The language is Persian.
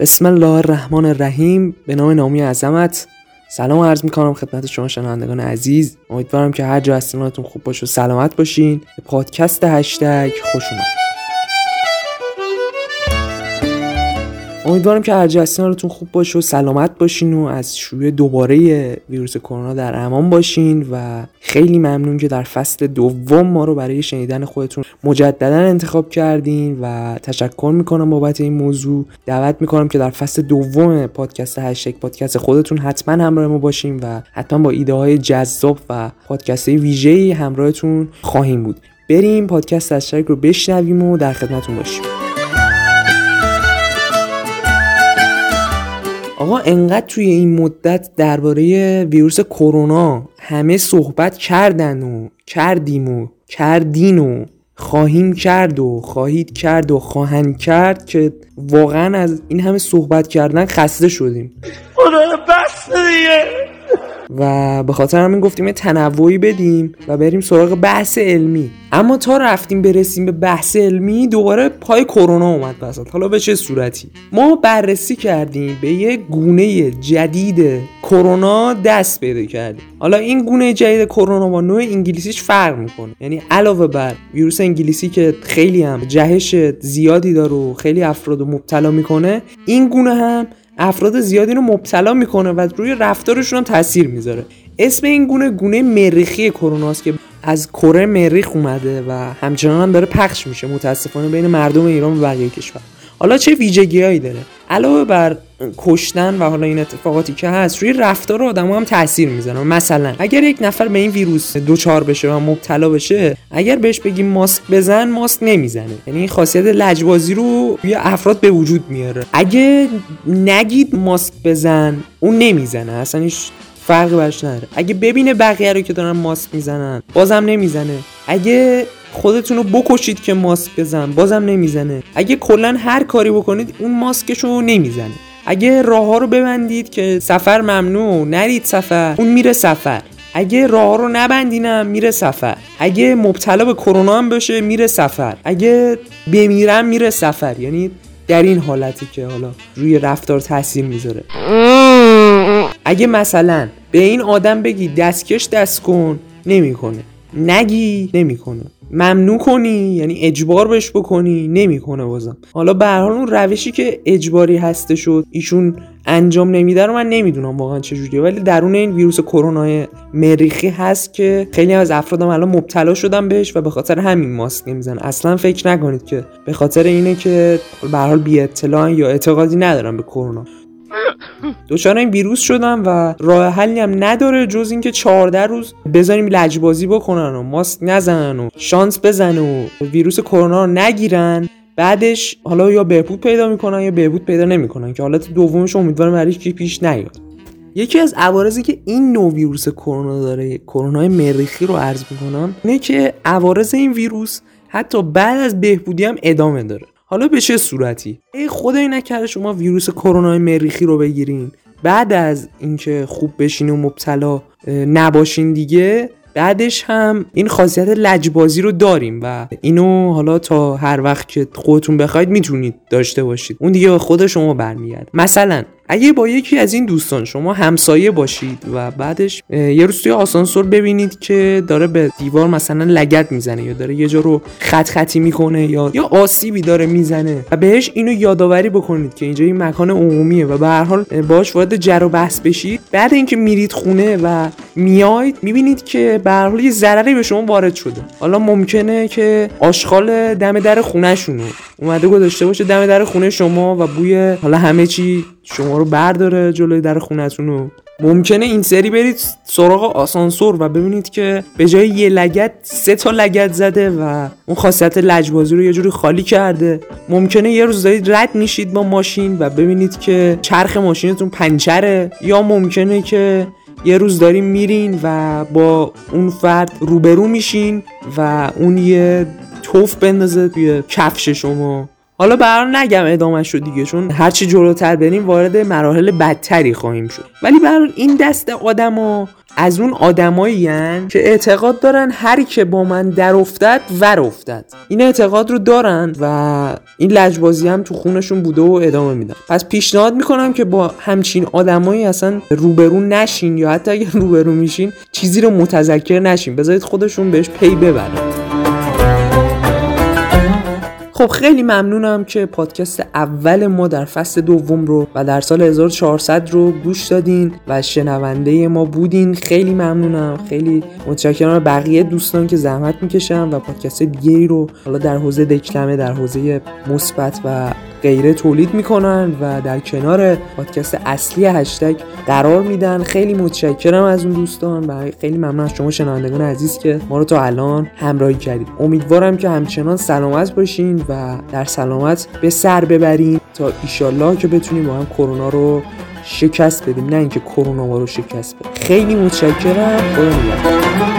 بسم الله الرحمن الرحیم. به نام نامی عظمت. سلام عرض می‌کنم خدمت شما شنوندگان عزیز. امیدوارم که هر جا هستین خوب باشه و سلامت باشین. به پادکست هشتگ خوش اومد امیدوارم که هر حالتون خوب باشه و سلامت باشین و از شروع دوباره ویروس کرونا در امان باشین و خیلی ممنون که در فصل دوم ما رو برای شنیدن خودتون مجددا انتخاب کردین و تشکر می‌کنم بابت این موضوع. دعوت می‌کنم که در فصل دوم پادکست هشتگ پادکست خودتون حتما همراه ما باشین و حتما با ایده های جذاب و پادکست ویژه‌ای همراهتون خواهیم بود. بریم پادکست هشتگ رو بشنویم و در خدمتون باشیم. آقا انقدر توی این مدت درباره ویروس کرونا همه صحبت کردن و کردیم و کردین و خواهیم کرد و خواهید کرد و خواهند کرد که واقعا از این همه صحبت کردن خسته شدیم. بس دیگه. و به خاطر همین گفتیم تنوعی بدیم و بریم سراغ بحث علمی. اما تا رفتیم برسیم به بحث علمی دوباره پای کرونا اومد وسط. حالا به چه صورتی؟ ما بررسی کردیم به یه گونه جدید کرونا دست پیدا کردیم. حالا این گونه جدید کرونا با نوع انگلیسیش فرق می‌کنه. یعنی علاوه بر ویروس انگلیسی که خیلی هم جهش زیادی داره و خیلی افراد مبتلا می‌کنه این گونه هم افراد زیادی رو مبتلا می‌کنه و روی رفتارشون هم تاثیر می‌ذاره. اسم این گونه گونه مریخی کروناست که از کره مریخ اومده و همچنان هم داره پخش میشه. متاسفانه بین مردم ایران و بقیه کشور. حالا چه ویژگیهایی داره؟ علاوه بر کشتن و حالا این اتفاقاتی که هست روی رفتار آدم هم تاثیر می‌زنه. مثلا اگر یک نفر به این ویروس دوچار بشه و مبتلا بشه اگر بهش بگیم ماسک بزن ماسک نمی‌زنه. یعنی این خاصیت لجبازی رو روی افراد به وجود میاره. اگه نگید ماسک بزن اون نمی‌زنه. اصلا هیچ فرقی برش نداره. اگه ببینه بقیه رو که دارن ماسک می‌زنن بازم نمی‌زنه. اگه خودتون رو بکشید که ماسک بزن. بازم نمی‌زنه. اگه کلا هر کاری بکنید اون ماسکشو نمی‌زنه. اگه راه ها رو ببندید که سفر ممنوع نرید سفر اون میره سفر. اگه راه رو نبندینم میره سفر. اگه مبتلا به کرونا هم بشه میره سفر. اگه بمیرم میره سفر. یعنی در این حالتی که حالا روی رفتار تاثیر می‌ذاره. اگه مثلا به این آدم بگی دستکش دست کن نمی‌کنه. نگی نمی‌کنه. ممنوع کنی؟ یعنی اجبار بهش بکنی؟ نمی‌کنه بازم. حالا به حال اون روشی که اجباری هسته شد ایشون انجام نمیده رو من نمی‌دونم واقعا چجوریه ولی درون این ویروس کرونا مریخی هست که خیلی از افرادم الان مبتلا شدن بهش و به خاطر همین ماسک نمیزن اصلا فکر نکنید که به خاطر اینه که به حال بی اطلاع یا اعتقادی ندارم به کرونا. دچار این ویروس شدم و راه حلی هم نداره جز اینکه 14 روز بذاریم لجبازی بکنن و ماسک نزنن و شانس بزنن و ویروس کرونا رو نگیرن. بعدش حالا یا بهبود پیدا می‌کنن یا بهبود پیدا نمی‌کنن که حالت دومش امیدوارم برایش که پیش نیاد. یکی از عوارضی که این نوع ویروس کرونا داره کرونا مریخی رو عرض می‌کنم اینه که عوارض این ویروس حتی بعد از بهبودی هم ادامه داره. حالا به چه صورتی؟ ای خدای نکرده شما ویروس کرونا مریخی رو بگیرین. بعد از اینکه خوب بشین و مبتلا نباشین دیگه بعدش هم این خاصیت لجبازی رو داریم و اینو حالا تا هر وقت که خودتون بخواید می‌تونید داشته باشید. اون دیگه به خود شما برمیگرد مثلا اگه با یکی از این دوستان شما همسایه باشید و بعدش یه روز توی آسانسور ببینید که داره به دیوار مثلا لگت می‌زنه یا داره یه جا رو خط خطی می‌کنه یا یا آسیبی داره می‌زنه و بهش اینو یادآوری بکنید که اینجا این مکان عمومیه و به هر حال باش وارد جر و بحث بشید. بعد اینکه میرید خونه و میاید می‌بینید که به هر یه ضرری به شما وارد شده. حالا ممکنه که آشغال دم در خونهشونو اومده گذاشته باشه دم در خونه شما و بوی حالا همه چی شما رو برداره جلوی در خونتون رو ممکنه این سری برید سراغ آسانسور و ببینید که به جای یه لگت سه تا لگت زده و اون خاصیت لجبازی رو یه جوری خالی کرده. ممکنه یه روز دارید رد میشید با ماشین و ببینید که چرخ ماشینتون پنچره یا ممکنه که یه روز داریم میرین و با اون فرد روبرو میشین و اون یه توف بندازه توی کفش شما. حالا برای نگم ادامه شد دیگه چون هرچی جلوتر بریم وارد مراحل بدتری خواهیم شد. ولی برای این دست آدما از اون آدمایی که اعتقاد دارن هر که با من در افتد ور افتد. این اعتقاد رو دارن و این لجبازی هم تو خونشون بوده و ادامه میدن. پس پیشنهاد می‌کنم که با همچین آدمایی اصلا روبرو نشین یا حتی اگه روبرو میشین چیزی رو متذکر نشین. بذارید خودشون بهش پی ببرن. خب خیلی ممنونم که پادکست اول ما در فصل دوم رو و در سال 1400 رو گوش دادین و شنونده ما بودین. خیلی ممنونم. خیلی متشکرم. بقیه دوستان که زحمت می‌کشن و پادکست دیگری رو حالا در حوزه دکلمه در حوزه مثبت و غیره تولید می‌کنن و در کنار پادکست اصلی هشتگ قرار میدن. خیلی متشکرم از اون دوستان و خیلی ممنون از شما شنوندگان عزیز که ما رو تا الان همراهی کردید. امیدوارم که همچنان سلامت باشین و در سلامت به سر ببرین تا ایشالله که بتونیم با هم کرونا رو شکست بدیم نه اینکه کرونا ما رو شکست بده. خیلی متشکرم. خدا